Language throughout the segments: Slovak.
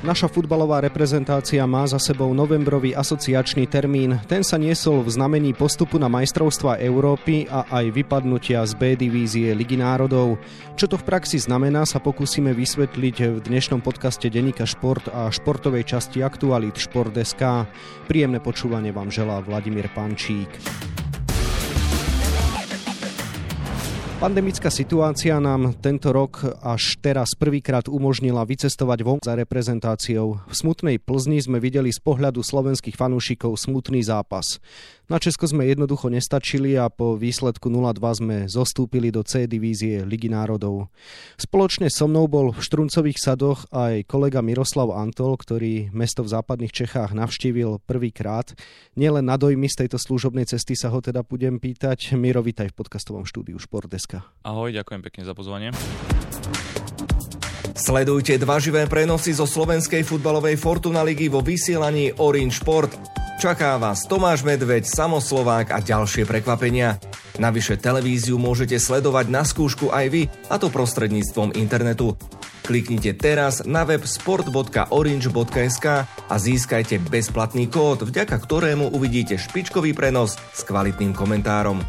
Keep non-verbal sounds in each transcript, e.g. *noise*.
Naša futbalová reprezentácia má za sebou novembrový asociačný termín. Ten sa niesol v znamení postupu na majstrovstva Európy a aj vypadnutia z B divízie Ligy národov. Čo to v praxi znamená, sa pokúsime vysvetliť v dnešnom podcaste Denika Šport a športovej časti Aktualit Šport.sk. Príjemné počúvanie vám želá Vladimír Pančík. Pandemická situácia nám tento rok až teraz prvýkrát umožnila vycestovať von za reprezentáciou. V smutnej Plzni sme videli z pohľadu slovenských fanúšikov smutný zápas. Na Česko sme jednoducho nestačili a po výsledku 0-2 sme zostúpili do C divízie Ligy národov. Spoločne so mnou bol v Štruncových sadoch aj kolega Miroslav Antol, ktorý mesto v západných Čechách navštívil prvýkrát. Nielen na dojmy z tejto služobnej cesty sa ho teda budem pýtať. Miro, vítaj v podcastovom štúdiu Športdeska. Ahoj, ďakujem pekne za pozvanie. Sledujte dva živé prenosy zo slovenskej futbalovej Fortuna ligy vo vysielaní Orange Sport. Čaká vás Tomáš Medveď, Samoslovák a ďalšie prekvapenia. Navyše televíziu môžete sledovať na skúšku aj vy, a to prostredníctvom internetu. Kliknite teraz na web sport.orange.sk a získajte bezplatný kód, vďaka ktorému uvidíte špičkový prenos s kvalitným komentárom.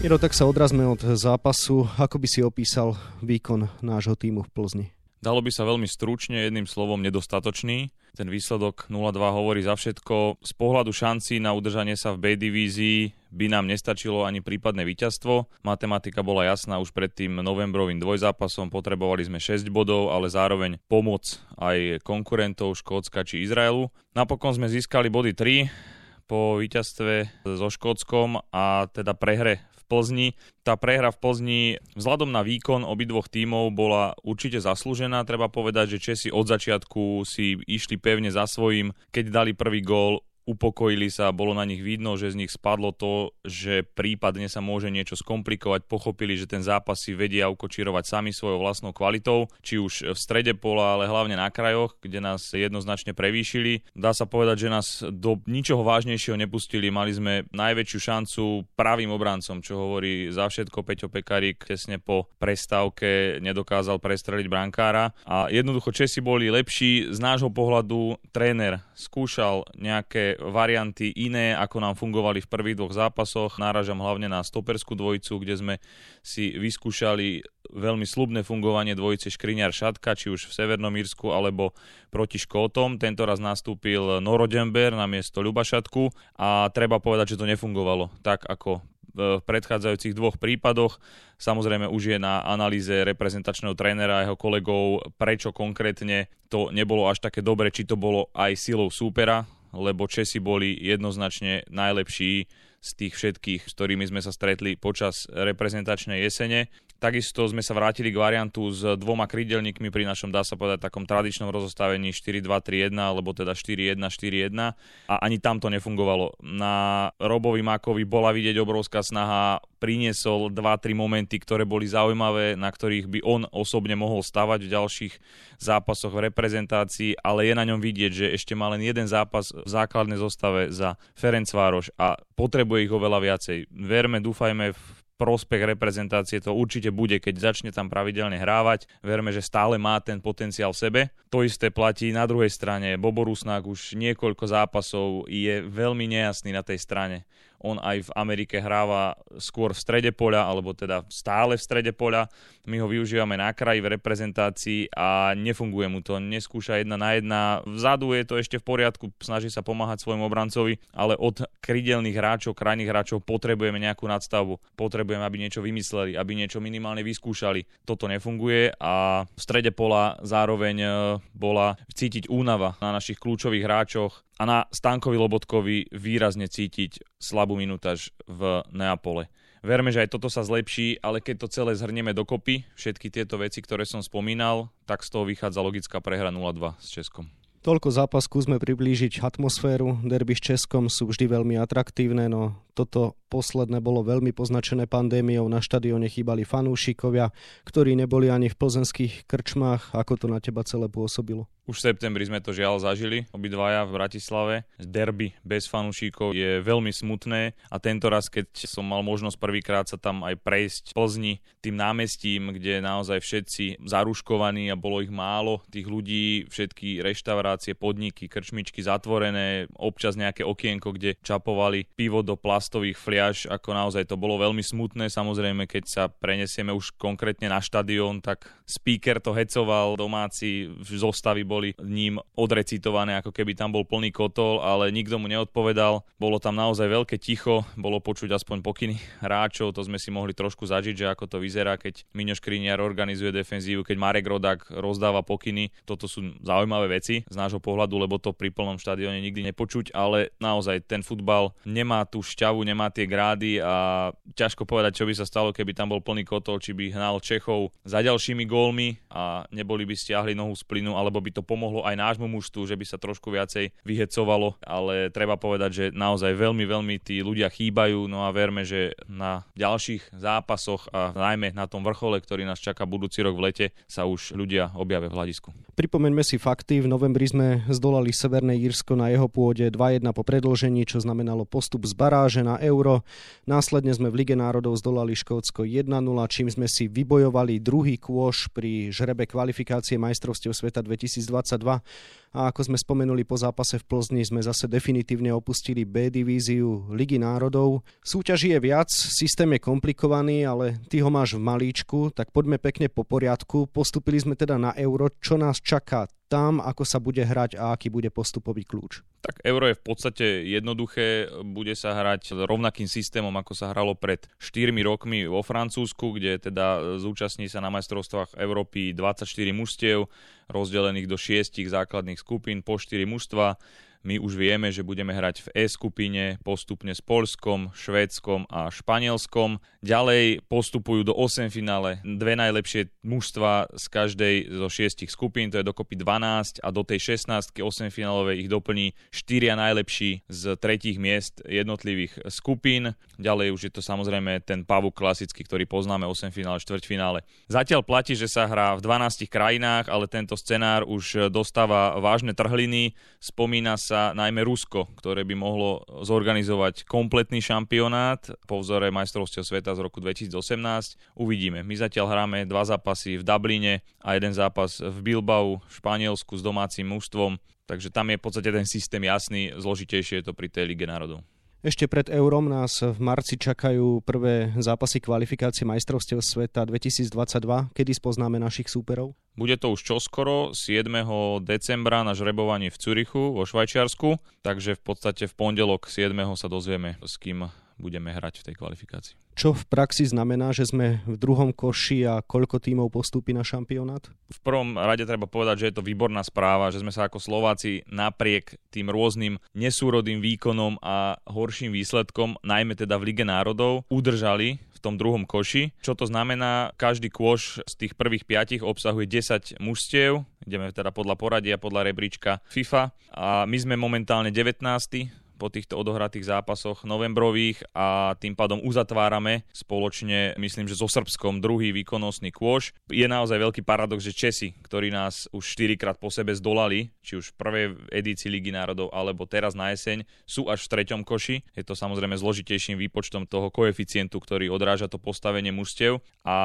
Miro, tak sa odrazme od zápasu. Ako by si opísal výkon nášho týmu v Plzni? Dalo by sa veľmi stručne jedným slovom nedostatočný. Ten výsledok 0-2 hovorí za všetko. Z pohľadu šancí na udržanie sa v B divízii by nám nestačilo ani prípadné víťazstvo. Matematika bola jasná už pred tým novembrovým dvojzápasom. Potrebovali sme 6 bodov, ale zároveň pomoc aj konkurentov Škótska či Izraelu. Napokon sme získali body 3 po víťazstve so Škótskom a teda prehre Plzni. Tá prehra v Plzni vzhľadom na výkon obidvoch tímov bola určite zaslúžená. Treba povedať, že Česi od začiatku si išli pevne za svojím. Keď dali prvý gól, upokojili sa, bolo na nich vidno, že z nich spadlo to, že prípadne sa môže niečo skomplikovať, pochopili, že ten zápas si vedia ukočirovať sami svojou vlastnou kvalitou, či už v strede pola, ale hlavne na krajoch, kde nás jednoznačne prevýšili. Dá sa povedať, že nás do ničoho vážnejšieho nepustili, mali sme najväčšiu šancu pravým obrancom, čo hovorí za všetko Peťo Pekarík, tesne po prestávke nedokázal prestreliť brankára. A jednoducho Česi boli lepší. Z nášho pohľadu tréner skúšal nejaké varianty iné, ako nám fungovali v prvých dvoch zápasoch. Náražam hlavne na stoperskú dvojicu, kde sme si vyskúšali veľmi slubné fungovanie dvojice Škriňar Šatka, či už v Severnom Írsku alebo proti Škótom. Tento raz nastúpil Noro Dember na miesto Ľuba Šatku a treba povedať, že to nefungovalo tak, ako v predchádzajúcich dvoch prípadoch. Samozrejme už je na analýze reprezentačného trénera a jeho kolegov, prečo konkrétne to nebolo až také dobre, či to bolo aj silou súpera, lebo Česi boli jednoznačne najlepší z tých všetkých, s ktorými sme sa stretli počas reprezentačnej jesene. Takisto sme sa vrátili k variantu s dvoma krydelníkmi pri našom, dá sa povedať, takom tradičnom rozostavení 4-2-3-1, alebo teda 4-1-4-1 a ani tam to nefungovalo. Na Robovi Mákovi bola vidieť obrovská snaha, priniesol 2-3 momenty, ktoré boli zaujímavé, na ktorých by on osobne mohol stavať v ďalších zápasoch v reprezentácii, ale je na ňom vidieť, že ešte má len jeden zápas v základnej zostave za Ferencvároš a potrebuje ich oveľa viacej. Verme, dúfajme v prospech reprezentácie to určite bude, keď začne tam pravidelne hrávať. Verme, že stále má ten potenciál v sebe. To isté platí na druhej strane. Bobo Rusnák už niekoľko zápasov je veľmi nejasný na tej strane. On aj v Amerike hráva skôr v strede poľa, alebo teda stále v strede poľa. My ho využívame na kraji v reprezentácii a nefunguje mu to. Neskúša jedna na jedna. Vzadu je to ešte v poriadku, snaží sa pomáhať svojmu obrancovi, ale od krydelných hráčov, krajných hráčov potrebujeme nejakú nadstavbu. Potrebujeme, aby niečo vymysleli, aby niečo minimálne vyskúšali. Toto nefunguje a v strede pola zároveň e, bola cítiť únava na našich kľúčových hráčoch a na Stankovi Lobotkovi výrazne cítiť slabú minutáž v Neapole. Verme, že aj toto sa zlepší, ale keď to celé zhrnieme dokopy, všetky tieto veci, ktoré som spomínal, tak z toho vychádza logická prehra 0-2 s Českom. Toľko zápas skúsme priblížiť atmosféru. Derby s Českom sú vždy veľmi atraktívne, no toto posledné bolo veľmi poznačené pandémiou. Na štadióne chýbali fanúšikovia, ktorí neboli ani v plzenských krčmách. Ako to na teba celé pôsobilo? Už v septembri sme to žiaľ zažili, obidvaja v Bratislave. Derby bez fanúšikov je veľmi smutné a tento raz, keď som mal možnosť prvýkrát sa tam aj prejsť v Plzni tým námestím, kde naozaj všetci zaruškovaní a bolo ich málo, tých ľudí, všetky reštaurácie, podniky, krčmičky zatvorené, občas nejaké okienko, kde čapovali pivo do plastových fliaž, ako naozaj to bolo veľmi smutné. Samozrejme, keď sa prenesieme už konkrétne na štadión, tak speaker to hecoval, domáci zostavy boli ním odrecitované, ako keby tam bol plný kotol, ale nikto mu neodpovedal. Bolo tam naozaj veľké ticho, bolo počuť aspoň pokyny hráčov, to sme si mohli trošku zažiť, že ako to vyzerá, keď Miňo Škriniar organizuje defenzívu, keď Marek Rodak rozdáva pokyny. Toto sú zaujímavé veci z nášho pohľadu, lebo to pri plnom štadióne nikdy nepočuť, ale naozaj ten futbal nemá tú šťavu, nemá tie grády a ťažko povedať, čo by sa stalo, keby tam bol plný kotol, či by hnal Čechov za ďalšími gólmi a neboli by stiahli nohu z plynu, alebo by to to pomohlo aj nášmu mužstvu, že by sa trošku viacej vyhecovalo, ale treba povedať, že naozaj veľmi, veľmi tí ľudia chýbajú, no a verme, že na ďalších zápasoch a najmä na tom vrchole, ktorý nás čaká budúci rok v lete, sa už ľudia objavia v hľadisku. Pripomeňme si fakty. V novembri sme zdolali Severné Írsko na jeho pôde 2-1 po predlžení, čo znamenalo postup z baráže na euro. Následne sme v Lige národov zdolali Škótsko 1-0, čím sme si vybojovali druhý kôš pri žrebe kvalifikácie majstrovstiev sveta 2020 2022 a ako sme spomenuli po zápase v Plzni, sme zase definitívne opustili B divíziu Ligy národov. Súťaží je viac, systém je komplikovaný, ale ty ho máš v malíčku, tak poďme pekne po poriadku. Postupili sme teda na euro, čo nás čaká tam, ako sa bude hrať a aký bude postupový kľúč. Tak euro je v podstate jednoduché, bude sa hrať rovnakým systémom, ako sa hralo pred 4 rokmi vo Francúzsku, kde teda zúčastní sa na majstrovstvách Európy 24 mužstiev, rozdelených do 6 základných skupín po 4 mužstva. My už vieme, že budeme hrať v E skupine postupne s Polskom, Švédskom a Španielskom. Ďalej postupujú do 8 finále dve najlepšie mužstva z každej zo šiestich skupín, to je dokopy 12 a do tej 16 8 finálovej ich doplní 4 najlepší z tretích miest jednotlivých skupín. Ďalej už je to samozrejme ten pavuk klasický, ktorý poznáme 8 finále, 4 finále. Zatiaľ platí, že sa hrá v 12 krajinách, ale tento scenár už dostáva vážne trhliny. Spomína sa sa najmä Rusko, ktoré by mohlo zorganizovať kompletný šampionát po vzore majstrovstiev sveta z roku 2018. Uvidíme. My zatiaľ hráme dva zápasy v Dubline a jeden zápas v Bilbao v Španielsku s domácim mužstvom. Takže tam je v podstate ten systém jasný, zložitejšie je to pri tej Lige národov. Ešte pred eurom nás v marci čakajú prvé zápasy kvalifikácie majstrovstiev sveta 2022. Kedy spoznáme našich súperov? Bude to už čoskoro, 7. decembra na žrebovanie v Cürichu vo Švajčiarsku, takže v podstate v pondelok 7. sa dozvieme, s kým budeme hrať v tej kvalifikácii. Čo v praxi znamená, že sme v druhom koši a koľko tímov postúpi na šampionát? V prvom rade treba povedať, že je to výborná správa, že sme sa ako Slováci napriek tým rôznym nesúrodým výkonom a horším výsledkom, najmä teda v Lige národov, udržali v tom druhom koši. Čo to znamená? Každý kôš z tých prvých piatich obsahuje 10 mužstiev, ideme teda podľa poradia, podľa rebríčka FIFA a my sme momentálne 19 po týchto odohratých zápasoch novembrových a tým pádom uzatvárame spoločne, myslím, že so Srbskom druhý výkonnostný kôš. Je naozaj veľký paradox, že Česi, ktorí nás už 4 krát po sebe zdolali, či už v prvej edícii Ligy národov alebo teraz na jeseň, sú až v treťom koši. Je to samozrejme zložitejším výpočtom toho koeficientu, ktorý odráža to postavenie mužstiev. A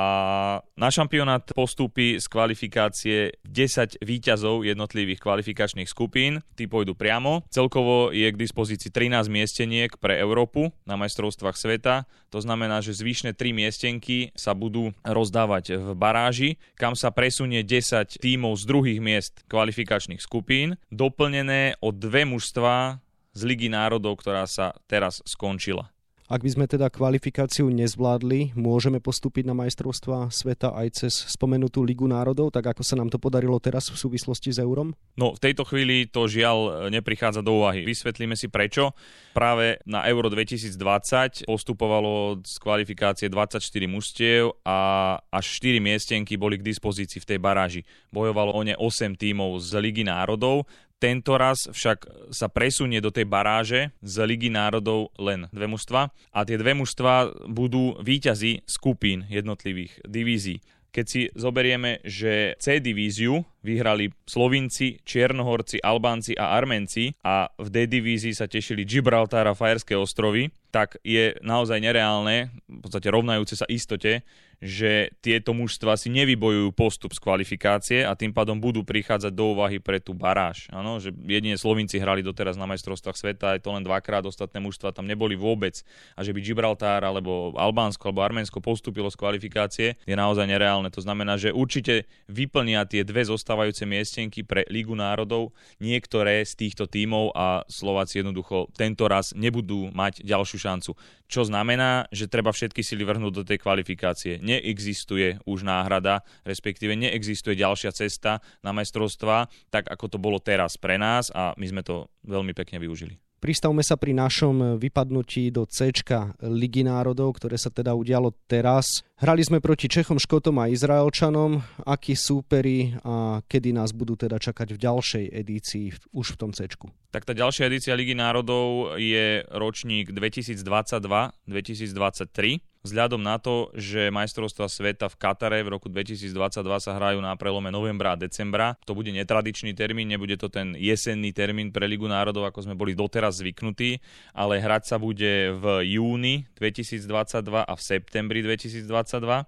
na šampionát postúpi z kvalifikácie 10 výťazov jednotlivých kvalifikačných skupín. Tí pôjdu priamo. Celkovo je k dispozícii dispozícii 13 miesteniek pre Európu na majstrovstvách sveta. To znamená, že zvyšné 3 miestenky sa budú rozdávať v baráži, kam sa presunie 10 tímov z druhých miest kvalifikačných skupín, doplnené o dve mužstva z Ligy národov, ktorá sa teraz skončila. Ak by sme teda kvalifikáciu nezvládli, môžeme postúpiť na majstrovstva sveta aj cez spomenutú Ligu národov, tak ako sa nám to podarilo teraz v súvislosti s eurom? No, v tejto chvíli to žiaľ neprichádza do úvahy. Vysvetlíme si prečo. Práve na Euro 2020 postupovalo z kvalifikácie 24 mužstiev a až 4 miestenky boli k dispozícii v tej baráži. Bojovalo o ne 8 tímov z Ligy národov, Tento raz však sa presunie do tej baráže z Ligy národov len dve mužstva a tie dve mužstva budú výťazí skupín jednotlivých divízií. Keď si zoberieme, že C divíziu vyhrali Slovinci, Čiernohorci, Albánci a Armenci a v D divízii sa tešili Gibraltar a Fajerské ostrovy, tak je naozaj nereálne, v podstate rovnajúce sa istote, že tieto mužstva si nevybojujú postup z kvalifikácie a tým pádom budú prichádzať do úvahy pre tú baráž. Ano, že jedine Slovinci hrali doteraz na majstrovstvách sveta, aj to len dvakrát, ostatné mužstva tam neboli vôbec. A že by Gibraltar alebo Albánsko alebo Arménsko postúpilo z kvalifikácie, je naozaj nereálne. To znamená, že určite vyplnia tie dve zostávajúce miestenky pre Ligu národov niektoré z týchto tímov a Slováci jednoducho tento raz nebudú mať ďalšiu šancu. Čo znamená, že treba všetky sily vrhnúť do tej kvalifikácie neexistuje už náhrada, respektíve neexistuje ďalšia cesta na majstrovstva, tak ako to bolo teraz pre nás a my sme to veľmi pekne využili. Pristavme sa pri našom vypadnutí do C Ligy národov, ktoré sa teda udialo teraz. Hrali sme proti Čechom, Škotom a Izraelčanom. Akí súperi a kedy nás budú teda čakať v ďalšej edícii už v tom C? Tak tá ďalšia edícia Ligy národov je ročník 2022-2023 vzhľadom na to, že majstrovstva sveta v Katare v roku 2022 sa hrajú na prelome novembra a decembra. To bude netradičný termín, nebude to ten jesenný termín pre Ligu národov, ako sme boli doteraz zvyknutí, ale hrať sa bude v júni 2022 a v septembri 2022.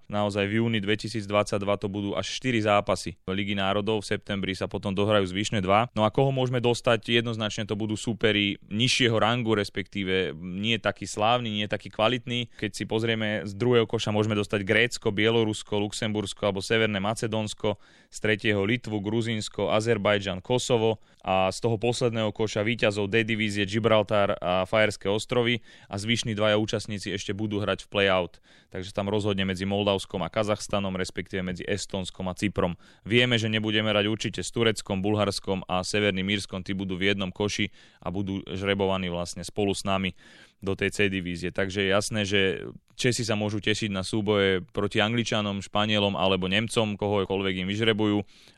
Naozaj v júni 2022 to budú až 4 zápasy Ligy národov, v septembri sa potom dohrajú zvyšné dva. No a koho môžeme dostať? Jednoznačne to budú súperi nižšieho rangu, respektíve nie taký slávny, nie taký kvalitný. Keď si pozrieme z druhého koša môžeme dostať Grécko, Bielorusko, Luxembursko alebo Severné Macedónsko, z tretieho Litvu, Gruzínsko, Azerbajdžan, Kosovo a z toho posledného koša víťazov D divízie Gibraltar a Fajerské ostrovy a zvyšní dvaja účastníci ešte budú hrať v play-out. Takže tam rozhodne medzi Moldavskom a Kazachstanom, respektíve medzi Estonskom a Cyprom. Vieme, že nebudeme hrať určite s Tureckom, Bulharskom a Severným Mírskom, tí budú v jednom koši a budú žrebovaní vlastne spolu s nami do tej C divízie. Takže je jasné, že Česi sa môžu tešiť na súboje proti Angličanom, Španielom alebo Nemcom, kohokoľvek im vyžrebujú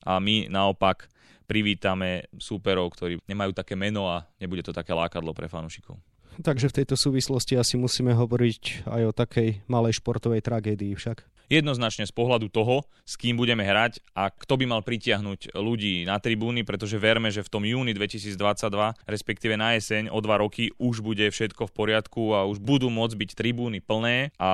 a my naopak privítame súperov, ktorí nemajú také meno a nebude to také lákadlo pre fanúšikov. Takže v tejto súvislosti asi musíme hovoriť aj o takej malej športovej tragédii však jednoznačne z pohľadu toho, s kým budeme hrať a kto by mal pritiahnuť ľudí na tribúny, pretože verme, že v tom júni 2022, respektíve na jeseň o dva roky už bude všetko v poriadku a už budú môcť byť tribúny plné a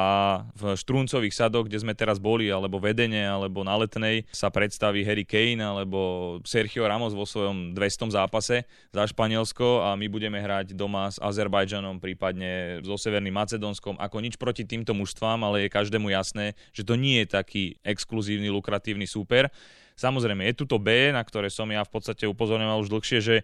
v Štruncových sadoch, kde sme teraz boli, alebo vedene, alebo na letnej, sa predstaví Harry Kane alebo Sergio Ramos vo svojom 200 zápase za Španielsko a my budeme hrať doma s Azerbajdžanom, prípadne so Severným Macedónskom. Ako nič proti týmto mužstvám, ale je každému jasné, že to nie je taký exkluzívny, lukratívny súper. Samozrejme, je tu to B, na ktoré som ja v podstate upozorňoval už dlhšie, že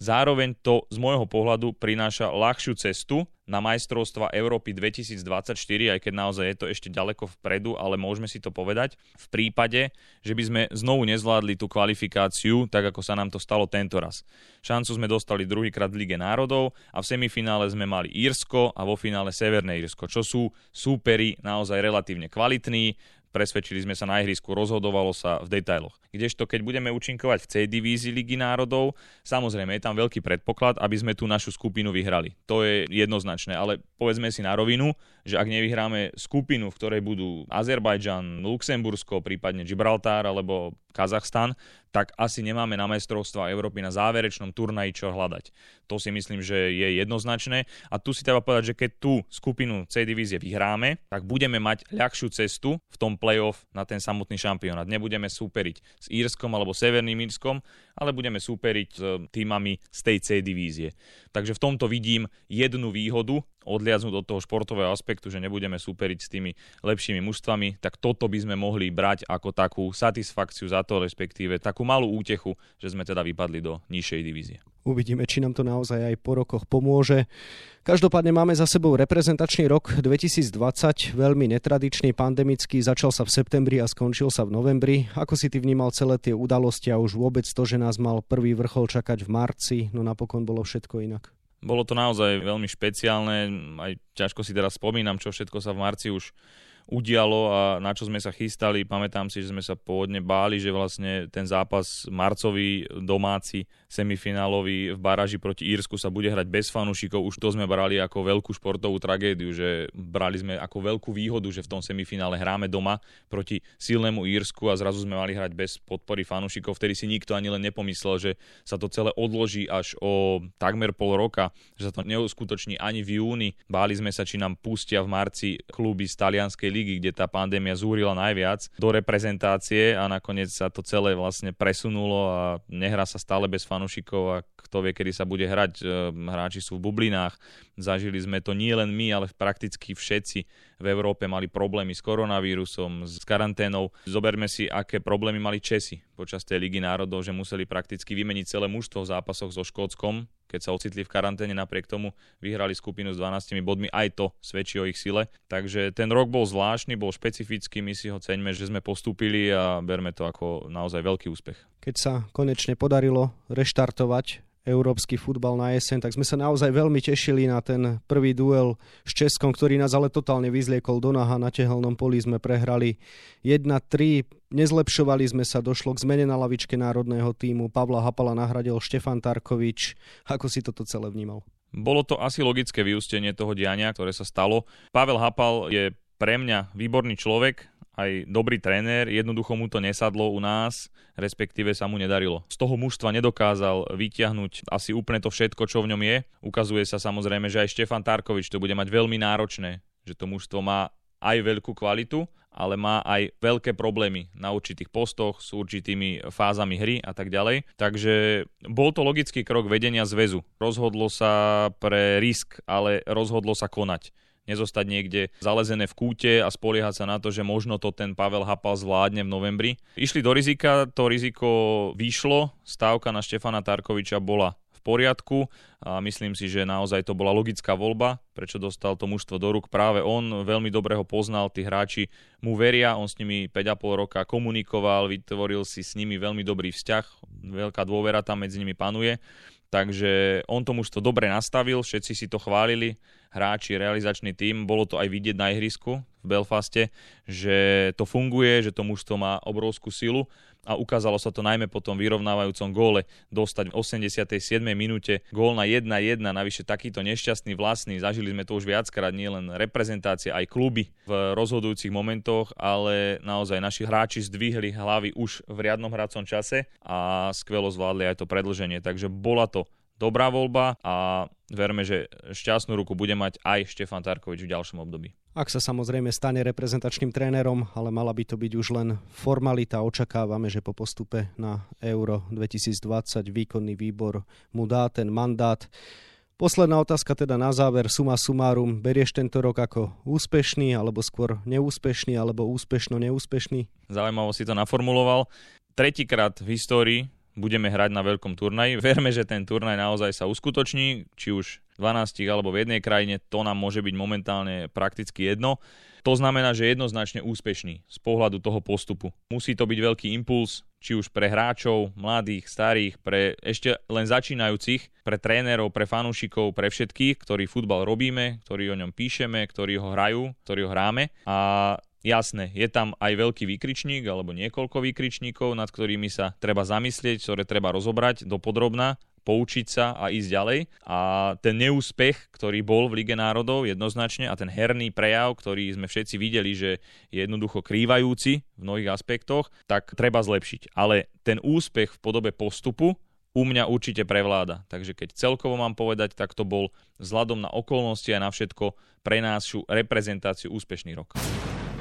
zároveň to z môjho pohľadu prináša ľahšiu cestu na majstrovstva Európy 2024, aj keď naozaj je to ešte ďaleko vpredu, ale môžeme si to povedať, v prípade, že by sme znovu nezvládli tú kvalifikáciu, tak ako sa nám to stalo tento raz. Šancu sme dostali druhýkrát v Lige národov a v semifinále sme mali Írsko a vo finále Severné Írsko, čo sú súperi naozaj relatívne kvalitní, presvedčili sme sa na ihrisku, rozhodovalo sa v detailoch. Kdežto keď budeme účinkovať v C divízii Ligy národov, samozrejme je tam veľký predpoklad, aby sme tú našu skupinu vyhrali. To je jednoznačné, ale povedzme si na rovinu, že ak nevyhráme skupinu, v ktorej budú Azerbajdžan, Luxembursko, prípadne Gibraltar alebo Kazachstan, tak asi nemáme na majstrovstva Európy na záverečnom turnaji čo hľadať. To si myslím, že je jednoznačné. A tu si treba povedať, že keď tú skupinu C divízie vyhráme, tak budeme mať ľahšiu cestu v tom playoff na ten samotný šampionát. Nebudeme súperiť s Írskom alebo Severným Írskom, ale budeme súperiť s týmami z tej C divízie. Takže v tomto vidím jednu výhodu odliaznúť od toho športového aspektu, že nebudeme súperiť s tými lepšími mužstvami, tak toto by sme mohli brať ako takú satisfakciu za to, respektíve takú malú útechu, že sme teda vypadli do nižšej divízie. Uvidíme, či nám to naozaj aj po rokoch pomôže. Každopádne máme za sebou reprezentačný rok 2020, veľmi netradičný, pandemický, začal sa v septembri a skončil sa v novembri. Ako si ty vnímal celé tie udalosti a už vôbec to, že nás mal prvý vrchol čakať v marci, no napokon bolo všetko inak? Bolo to naozaj veľmi špeciálne, aj ťažko si teraz spomínam, čo všetko sa v marci už udialo a na čo sme sa chystali. Pamätám si, že sme sa pôvodne báli, že vlastne ten zápas marcový domáci semifinálový v baráži proti Írsku sa bude hrať bez fanúšikov. Už to sme brali ako veľkú športovú tragédiu, že brali sme ako veľkú výhodu, že v tom semifinále hráme doma proti silnému Írsku a zrazu sme mali hrať bez podpory fanúšikov. Vtedy si nikto ani len nepomyslel, že sa to celé odloží až o takmer pol roka, že sa to neuskutoční ani v júni. Báli sme sa, či nám pustia v marci kluby z talianskej ligy, kde tá pandémia zúrila najviac, do reprezentácie a nakoniec sa to celé vlastne presunulo a nehrá sa stále bez fanúšikov a kto vie, kedy sa bude hrať. E, hráči sú v bublinách. Zažili sme to nie len my, ale prakticky všetci v Európe mali problémy s koronavírusom, s karanténou. Zoberme si, aké problémy mali Česi počas tej Ligy národov, že museli prakticky vymeniť celé mužstvo v zápasoch so Škótskom, keď sa ocitli v karanténe, napriek tomu vyhrali skupinu s 12 bodmi, aj to svedčí o ich sile. Takže ten rok bol zvláštny, bol špecifický, my si ho ceňme, že sme postúpili a berme to ako naozaj veľký úspech. Keď sa konečne podarilo reštartovať európsky futbal na jeseň, tak sme sa naozaj veľmi tešili na ten prvý duel s Českom, ktorý nás ale totálne vyzliekol do naha. Na tehelnom poli sme prehrali 1-3, nezlepšovali sme sa, došlo k zmene na lavičke národného týmu. Pavla Hapala nahradil Štefan Tarkovič. Ako si toto celé vnímal? Bolo to asi logické vyústenie toho diania, ktoré sa stalo. Pavel Hapal je pre mňa výborný človek, aj dobrý tréner, jednoducho mu to nesadlo u nás, respektíve sa mu nedarilo. Z toho mužstva nedokázal vytiahnuť asi úplne to všetko, čo v ňom je. Ukazuje sa samozrejme, že aj Štefan Tarkovič to bude mať veľmi náročné, že to mužstvo má aj veľkú kvalitu, ale má aj veľké problémy na určitých postoch s určitými fázami hry a tak ďalej. Takže bol to logický krok vedenia zväzu. Rozhodlo sa pre risk, ale rozhodlo sa konať nezostať niekde zalezené v kúte a spoliehať sa na to, že možno to ten Pavel Hapal zvládne v novembri. Išli do rizika, to riziko vyšlo, stávka na Štefana Tarkoviča bola v poriadku a myslím si, že naozaj to bola logická voľba, prečo dostal to mužstvo do rúk. Práve on veľmi dobre ho poznal, tí hráči mu veria, on s nimi 5,5 roka komunikoval, vytvoril si s nimi veľmi dobrý vzťah, veľká dôvera tam medzi nimi panuje. Takže on to dobre nastavil, všetci si to chválili, hráči, realizačný tím, bolo to aj vidieť na ihrisku v Belfaste, že to funguje, že to mužstvo má obrovskú silu a ukázalo sa to najmä po tom vyrovnávajúcom góle dostať v 87. minúte gól na 1-1, navyše takýto nešťastný vlastný, zažili sme to už viackrát, nie len reprezentácie, aj kluby v rozhodujúcich momentoch, ale naozaj naši hráči zdvihli hlavy už v riadnom hracom čase a skvelo zvládli aj to predlženie, takže bola to dobrá voľba a verme, že šťastnú ruku bude mať aj Štefan Tarkovič v ďalšom období. Ak sa samozrejme stane reprezentačným trénerom, ale mala by to byť už len formalita. Očakávame, že po postupe na Euro 2020 výkonný výbor mu dá ten mandát. Posledná otázka teda na záver, suma sumárum, berieš tento rok ako úspešný, alebo skôr neúspešný, alebo úspešno-neúspešný? Zaujímavo si to naformuloval. Tretíkrát v histórii budeme hrať na veľkom turnaji. *laughs* Verme, že ten turnaj naozaj sa uskutoční, či už 12 alebo v jednej krajine, to nám môže byť momentálne prakticky jedno. To znamená, že jednoznačne úspešný z pohľadu toho postupu. Musí to byť veľký impuls, či už pre hráčov, mladých, starých, pre ešte len začínajúcich, pre trénerov, pre fanúšikov, pre všetkých, ktorí futbal robíme, ktorí o ňom píšeme, ktorí ho hrajú, ktorí ho hráme. A Jasné, je tam aj veľký výkričník alebo niekoľko výkričníkov, nad ktorými sa treba zamyslieť, ktoré treba rozobrať do podrobna, poučiť sa a ísť ďalej. A ten neúspech, ktorý bol v Lige národov jednoznačne a ten herný prejav, ktorý sme všetci videli, že je jednoducho krývajúci v mnohých aspektoch, tak treba zlepšiť. Ale ten úspech v podobe postupu u mňa určite prevláda. Takže keď celkovo mám povedať, tak to bol vzhľadom na okolnosti a na všetko pre nášu reprezentáciu úspešný rok.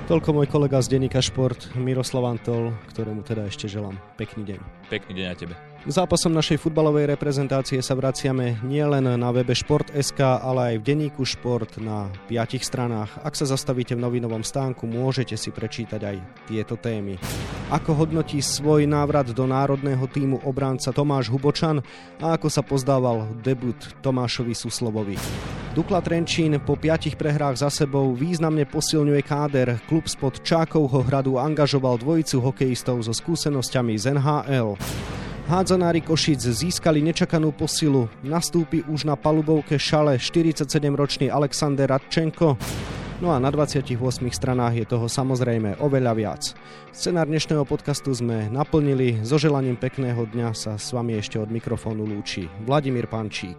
Toľko môj kolega z Denika Šport, Miroslav Antol, ktorému teda ešte želám pekný deň. Pekný deň aj tebe. K zápasom našej futbalovej reprezentácie sa vraciame nielen na webe Šport.sk, ale aj v denníku Šport na piatich stranách. Ak sa zastavíte v novinovom stánku, môžete si prečítať aj tieto témy. Ako hodnotí svoj návrat do národného týmu obránca Tomáš Hubočan a ako sa pozdával debut Tomášovi Suslovovi. Dukla Trenčín po piatich prehrách za sebou významne posilňuje káder. Klub spod Čákovho hradu angažoval dvojicu hokejistov so skúsenosťami z NHL. Hádzanári Košic získali nečakanú posilu. Nastúpi už na palubovke šale 47-ročný Alexander Radčenko. No a na 28 stranách je toho samozrejme oveľa viac. Scenár dnešného podcastu sme naplnili. So želaním pekného dňa sa s vami ešte od mikrofónu lúči Vladimír Pančík.